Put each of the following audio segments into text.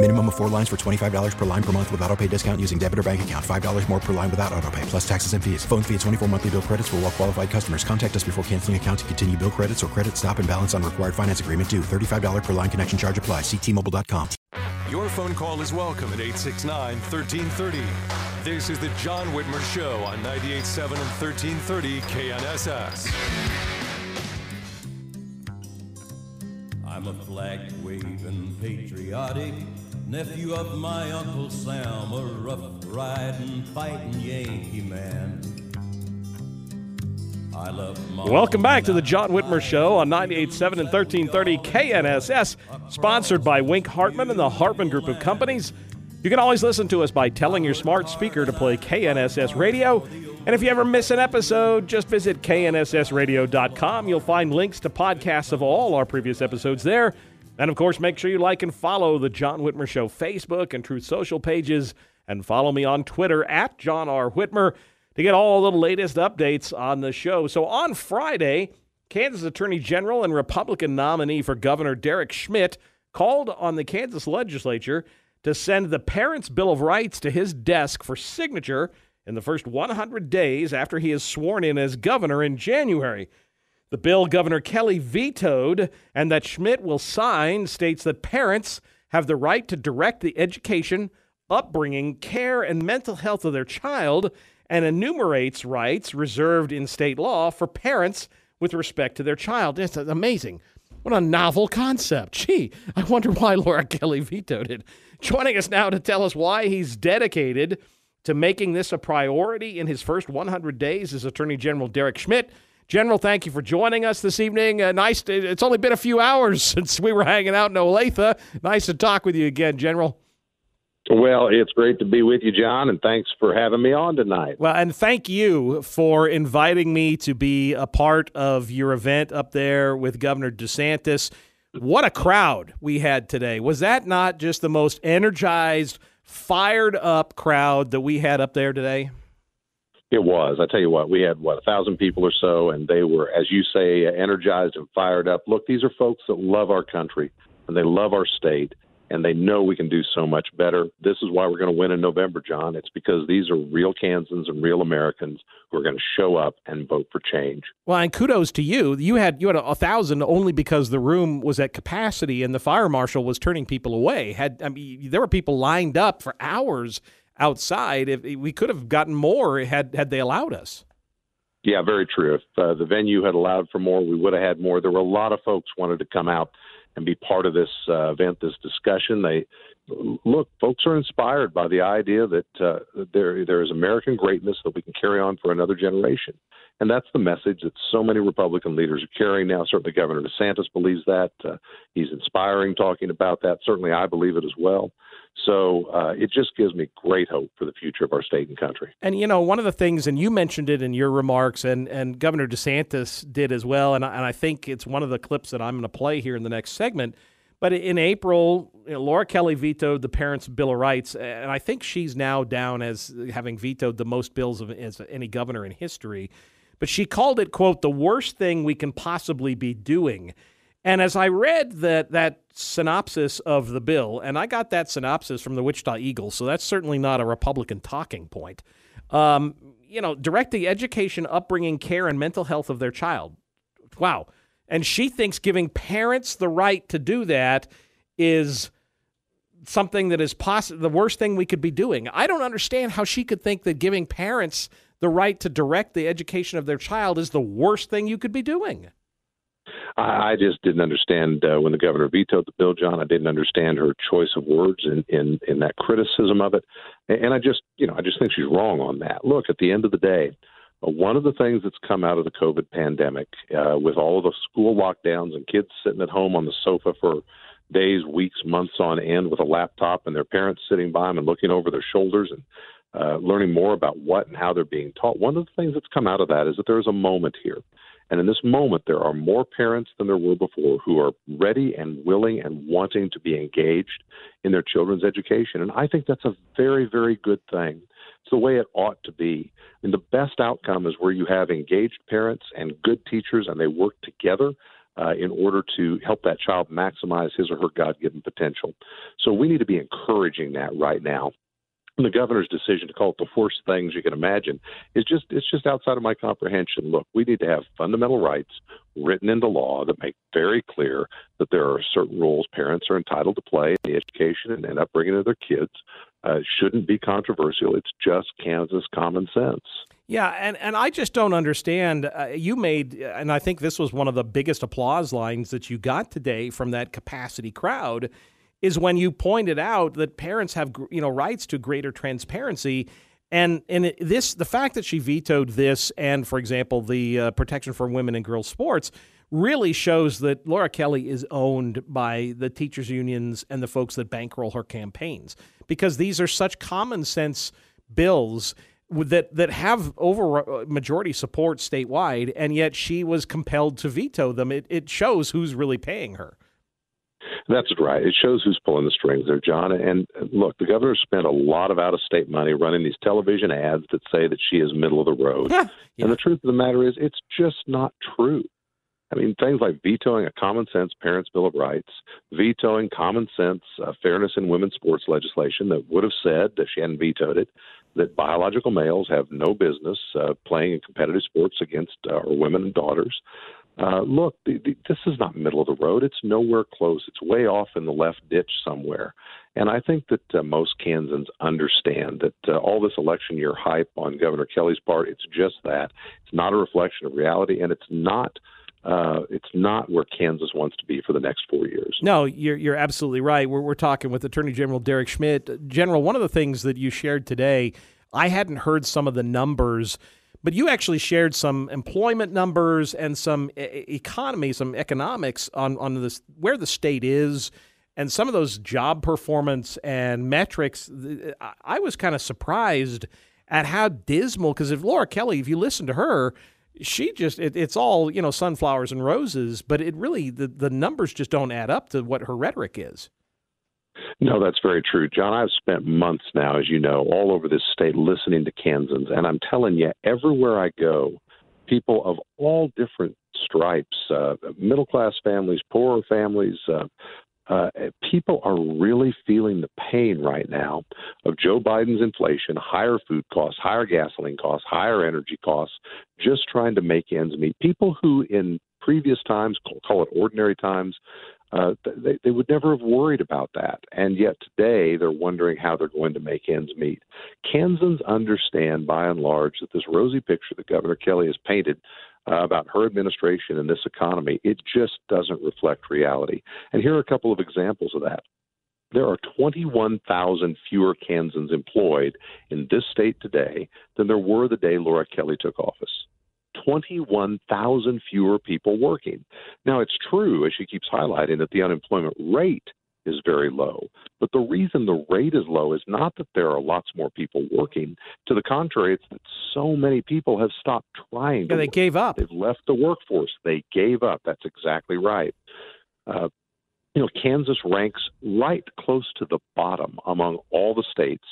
Minimum of four lines for $25 per line per month with auto pay discount using debit or bank account. $5 more per line without auto pay, plus taxes and fees. Phone fee at 24 monthly bill credits for all well qualified customers. Contact us before canceling account to continue bill credits or credit stop and balance on required finance agreement due. $35 per line connection charge apply. Ctmobile.com. Your phone call is welcome at 869 1330. This is the John Whitmer Show on 98.7 and 1330 KNSS. I'm a flag waving patriotic nephew of my Uncle Sam, a rough riding, fighting Yankee man. I love Welcome back to the John Whitmer Show on 98.7 and 1330 KNSS, sponsored by Wink Hartman and the Hartman Group of Companies. You can always listen to us by telling your smart speaker to play KNSS Radio. And if you ever miss an episode, just visit knssradio.com. You'll find links to podcasts of all our previous episodes there. And of course, make sure you like and follow the John Whitmer Show Facebook and Truth Social pages, and follow me on Twitter at John R. Whitmer to get all the latest updates on the show. So on Friday, Kansas Attorney General and Republican nominee for Governor Derek Schmidt called on the Kansas legislature to send the Parents' Bill of Rights to his desk for signature in the first 100 days after he is sworn in as governor in January. The bill Governor Kelly vetoed and that Schmidt will sign states that parents have the right to direct the education, upbringing, care, and mental health of their child and enumerates rights reserved in state law for parents with respect to their child. It's amazing. What a novel concept. Gee, I wonder why Laura Kelly vetoed it. Joining us now to tell us why he's dedicated to making this a priority in his first 100 days is Attorney General Derek Schmidt. General, thank you for joining us this evening. Uh, nice. To, it's only been a few hours since we were hanging out in Olathe. Nice to talk with you again, General. Well, it's great to be with you, John, and thanks for having me on tonight. Well, and thank you for inviting me to be a part of your event up there with Governor DeSantis. What a crowd we had today. Was that not just the most energized, fired up crowd that we had up there today? It was. I tell you what, we had what a thousand people or so, and they were, as you say, energized and fired up. Look, these are folks that love our country and they love our state, and they know we can do so much better. This is why we're going to win in November, John. It's because these are real Kansans and real Americans who are going to show up and vote for change. Well, and kudos to you. You had you had a, a thousand only because the room was at capacity and the fire marshal was turning people away. Had I mean, there were people lined up for hours outside. If we could have gotten more had had they allowed us. Yeah, very true. If uh, the venue had allowed for more, we would have had more. There were a lot of folks wanted to come out and be part of this uh, event, this discussion. They look, folks are inspired by the idea that uh, there there is American greatness that we can carry on for another generation, and that's the message that so many Republican leaders are carrying now. Certainly, Governor DeSantis believes that. Uh, he's inspiring, talking about that. Certainly, I believe it as well. So uh, it just gives me great hope for the future of our state and country. And you know, one of the things, and you mentioned it in your remarks, and and Governor DeSantis did as well, and I, and I think it's one of the clips that I'm going to play here in the next segment. But in April, you know, Laura Kelly vetoed the Parents' Bill of Rights, and I think she's now down as having vetoed the most bills of as any governor in history. But she called it, quote, the worst thing we can possibly be doing. And as I read that that synopsis of the bill, and I got that synopsis from the Wichita Eagle, so that's certainly not a Republican talking point. Um, you know, direct the education, upbringing, care, and mental health of their child. Wow. And she thinks giving parents the right to do that is something that is poss- the worst thing we could be doing. I don't understand how she could think that giving parents the right to direct the education of their child is the worst thing you could be doing. I, I just didn't understand uh, when the governor vetoed the bill, John. I didn't understand her choice of words in in, in that criticism of it, and I just you know I just think she's wrong on that. Look, at the end of the day. One of the things that's come out of the COVID pandemic, uh, with all of the school lockdowns and kids sitting at home on the sofa for days, weeks, months on end with a laptop, and their parents sitting by them and looking over their shoulders and uh, learning more about what and how they're being taught. One of the things that's come out of that is that there's a moment here and in this moment, there are more parents than there were before who are ready and willing and wanting to be engaged in their children's education. And I think that's a very, very good thing. It's the way it ought to be. And the best outcome is where you have engaged parents and good teachers and they work together. Uh, in order to help that child maximize his or her God given potential. So we need to be encouraging that right now the governor's decision to call it the worst things you can imagine is just it's just outside of my comprehension. Look, we need to have fundamental rights written into law that make very clear that there are certain roles parents are entitled to play in the education and, and upbringing of their kids. Uh, shouldn't be controversial. It's just Kansas common sense. Yeah, and, and I just don't understand. Uh, you made, and I think this was one of the biggest applause lines that you got today from that capacity crowd is when you pointed out that parents have you know rights to greater transparency. And and this the fact that she vetoed this and for example the uh, protection for women and girls sports really shows that Laura Kelly is owned by the teachers unions and the folks that bankroll her campaigns. Because these are such common sense bills that that have over uh, majority support statewide and yet she was compelled to veto them. It it shows who's really paying her that's right. It shows who's pulling the strings there, John. And look, the governor spent a lot of out of state money running these television ads that say that she is middle of the road. yeah. And the truth of the matter is, it's just not true. I mean, things like vetoing a common sense Parents' Bill of Rights, vetoing common sense uh, fairness in women's sports legislation that would have said, if she hadn't vetoed it, that biological males have no business uh, playing in competitive sports against uh, our women and daughters. Uh, look, the, the, this is not middle of the road. It's nowhere close. It's way off in the left ditch somewhere. And I think that uh, most Kansans understand that uh, all this election year hype on Governor Kelly's part, it's just that. It's not a reflection of reality, and it's not. Uh, it's not where Kansas wants to be for the next four years. No, you're you're absolutely right. We're we're talking with Attorney General Derek Schmidt. General, one of the things that you shared today, I hadn't heard some of the numbers but you actually shared some employment numbers and some e- economy, some economics on on this where the state is, and some of those job performance and metrics. I was kind of surprised at how dismal. Because if Laura Kelly, if you listen to her, she just it, it's all you know sunflowers and roses, but it really the the numbers just don't add up to what her rhetoric is. No, that's very true, John. I've spent months now, as you know, all over this state listening to Kansans, and I'm telling you, everywhere I go, people of all different stripes, uh, middle class families, poorer families, uh, uh, people are really feeling the pain right now of Joe Biden's inflation, higher food costs, higher gasoline costs, higher energy costs, just trying to make ends meet. People who in previous times, call it ordinary times, uh, they, they would never have worried about that. And yet today they're wondering how they're going to make ends meet. Kansans understand by and large that this rosy picture that Governor Kelly has painted uh, about her administration and this economy, it just doesn't reflect reality. And here are a couple of examples of that. There are 21,000 fewer Kansans employed in this state today than there were the day Laura Kelly took office. 21,000 fewer people working. Now, it's true, as she keeps highlighting, that the unemployment rate is very low. But the reason the rate is low is not that there are lots more people working. To the contrary, it's that so many people have stopped trying. Yeah, they work. gave up. They've left the workforce. They gave up. That's exactly right. Uh, you know, Kansas ranks right close to the bottom among all the states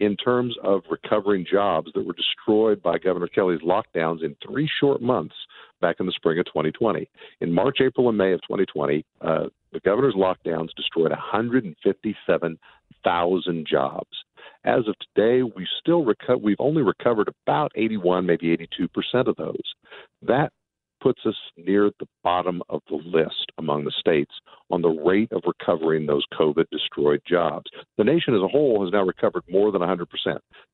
in terms of recovering jobs that were destroyed by Governor Kelly's lockdowns in three short months back in the spring of 2020. In March, April, and May of 2020, uh, the governor's lockdowns destroyed 157,000 jobs. As of today, we still reco- we've only recovered about 81, maybe 82 percent of those. That puts us near the bottom of the list among the states on the rate of recovering those COVID destroyed jobs. The nation as a whole has now recovered more than 100%.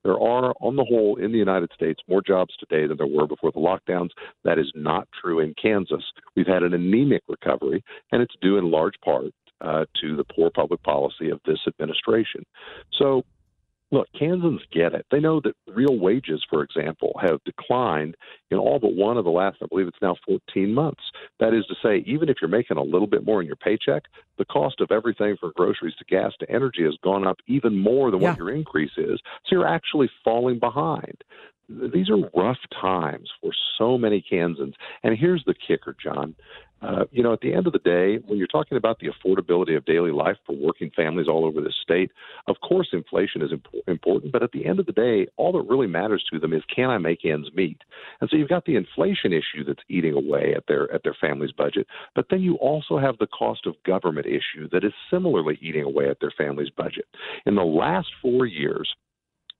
There are, on the whole, in the United States, more jobs today than there were before the lockdowns. That is not true in Kansas. We've had an anemic recovery, and it's due in large part uh, to the poor public policy of this administration. So Look, Kansans get it. They know that real wages, for example, have declined in all but one of the last, I believe it's now 14 months. That is to say, even if you're making a little bit more in your paycheck, the cost of everything from groceries to gas to energy has gone up even more than yeah. what your increase is. So you're actually falling behind these are rough times for so many Kansans. And here's the kicker, John. Uh, you know, at the end of the day, when you're talking about the affordability of daily life for working families all over the state, of course, inflation is imp- important. But at the end of the day, all that really matters to them is can I make ends meet? And so you've got the inflation issue that's eating away at their at their family's budget. But then you also have the cost of government issue that is similarly eating away at their family's budget. In the last four years,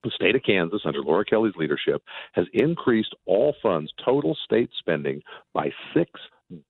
the state of Kansas, under Laura Kelly's leadership, has increased all funds, total state spending, by $6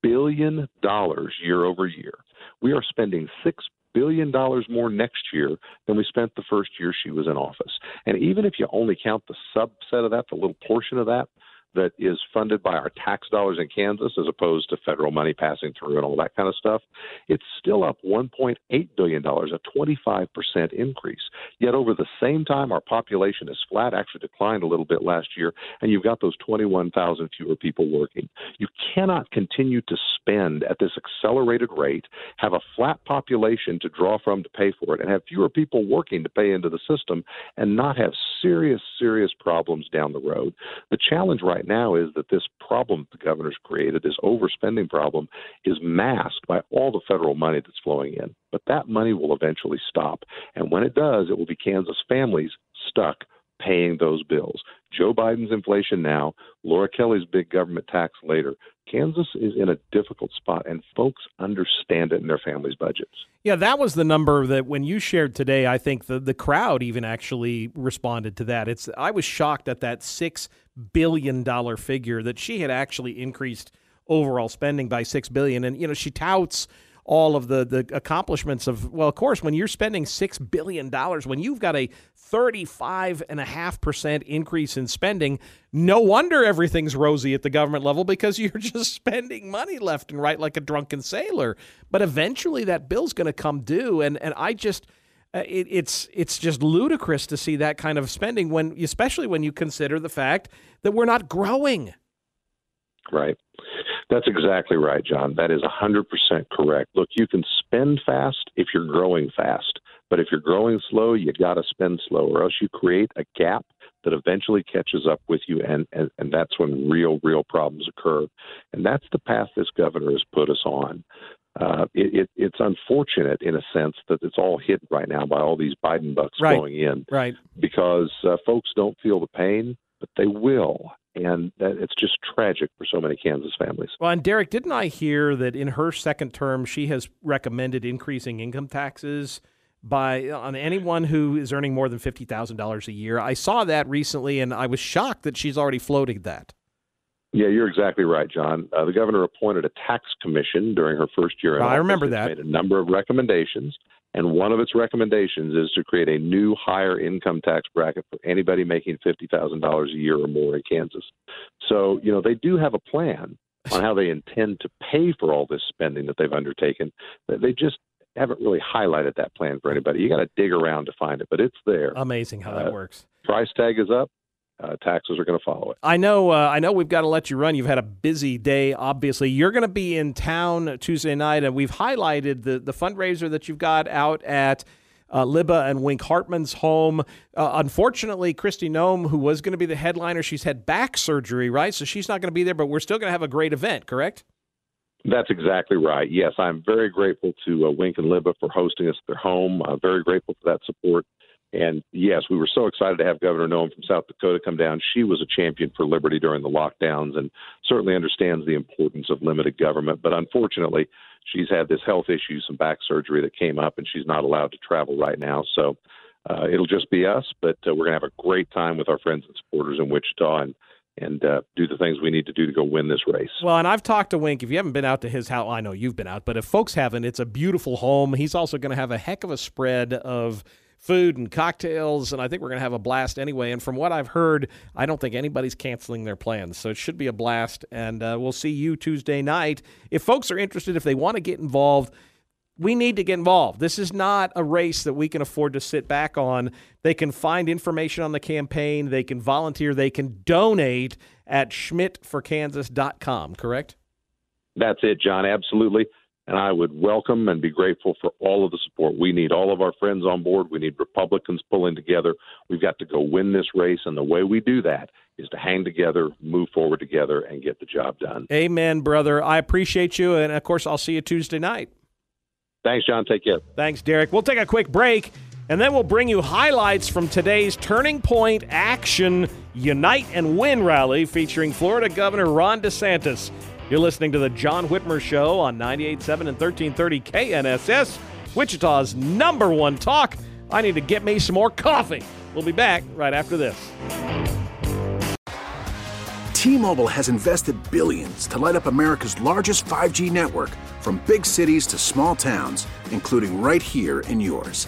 billion dollars year over year. We are spending $6 billion more next year than we spent the first year she was in office. And even if you only count the subset of that, the little portion of that, that is funded by our tax dollars in Kansas as opposed to federal money passing through and all that kind of stuff, it's still up $1.8 billion, a 25% increase. Yet over the same time, our population is flat, actually declined a little bit last year, and you've got those 21,000 fewer people working. You cannot continue to spend at this accelerated rate, have a flat population to draw from to pay for it, and have fewer people working to pay into the system, and not have serious, serious problems down the road. The challenge right right now is that this problem the governor's created, this overspending problem, is masked by all the federal money that's flowing in. But that money will eventually stop. And when it does, it will be Kansas families stuck paying those bills. Joe Biden's inflation now, Laura Kelly's big government tax later. Kansas is in a difficult spot, and folks understand it in their families' budgets. Yeah, that was the number that when you shared today, I think the, the crowd even actually responded to that. It's I was shocked at that six billion dollar figure that she had actually increased overall spending by six billion, and you know she touts all of the the accomplishments of well of course when you're spending 6 billion dollars when you've got a 35.5% increase in spending no wonder everything's rosy at the government level because you're just spending money left and right like a drunken sailor. But eventually that bill's going to come due and and I just uh, it, it's it's just ludicrous to see that kind of spending when especially when you consider the fact that we're not growing. Right that's exactly right, John. That is 100% correct. Look, you can spend fast if you're growing fast, but if you're growing slow, you got to spend slow, or else you create a gap that eventually catches up with you, and, and, and that's when real, real problems occur. And that's the path this governor has put us on. Uh, it, it, it's unfortunate in a sense that it's all hit right now by all these Biden bucks right. flowing in, right? Because uh, folks don't feel the pain, but they will, and that, it's just tragic for so many Kansas families. Well, and Derek, didn't I hear that in her second term she has recommended increasing income taxes by on anyone who is earning more than fifty thousand dollars a year? I saw that recently, and I was shocked that she's already floated that. Yeah, you're exactly right, John. Uh, the governor appointed a tax commission during her first year. In I office. remember that. Made a number of recommendations, and one of its recommendations is to create a new higher income tax bracket for anybody making $50,000 a year or more in Kansas. So, you know, they do have a plan on how they intend to pay for all this spending that they've undertaken. They just haven't really highlighted that plan for anybody. You got to dig around to find it, but it's there. Amazing how that uh, works. Price tag is up uh, taxes are going to follow it. I know. Uh, I know. We've got to let you run. You've had a busy day. Obviously, you're going to be in town Tuesday night, and we've highlighted the the fundraiser that you've got out at. Uh, Libba and Wink Hartman's home. Uh, unfortunately, Kristi Noem, who was going to be the headliner, she's had back surgery, right? So she's not going to be there, but we're still going to have a great event, correct? That's exactly right. Yes, I'm very grateful to uh, Wink and Libba for hosting us at their home. Uh, very grateful for that support. And yes, we were so excited to have Governor Noem from South Dakota come down. She was a champion for liberty during the lockdowns and certainly understands the importance of limited government. But unfortunately, she's had this health issue, some back surgery that came up, and she's not allowed to travel right now. So uh, it'll just be us, but uh, we're going to have a great time with our friends and supporters in Wichita. And and uh, do the things we need to do to go win this race. Well, and I've talked to Wink. If you haven't been out to his house, I know you've been out, but if folks haven't, it's a beautiful home. He's also going to have a heck of a spread of food and cocktails, and I think we're going to have a blast anyway. And from what I've heard, I don't think anybody's canceling their plans, so it should be a blast. And uh, we'll see you Tuesday night. If folks are interested, if they want to get involved, we need to get involved. This is not a race that we can afford to sit back on. They can find information on the campaign, they can volunteer, they can donate at schmidtforkansas.com, correct? That's it, John. Absolutely. And I would welcome and be grateful for all of the support. We need all of our friends on board. We need Republicans pulling together. We've got to go win this race. And the way we do that is to hang together, move forward together, and get the job done. Amen, brother. I appreciate you. And of course, I'll see you Tuesday night. Thanks, John. Take care. Thanks, Derek. We'll take a quick break. And then we'll bring you highlights from today's Turning Point Action Unite and Win rally featuring Florida Governor Ron DeSantis. You're listening to the John Whitmer Show on 98.7 and 1330 KNSS, Wichita's number one talk. I need to get me some more coffee. We'll be back right after this. T-Mobile has invested billions to light up America's largest 5G network from big cities to small towns, including right here in yours.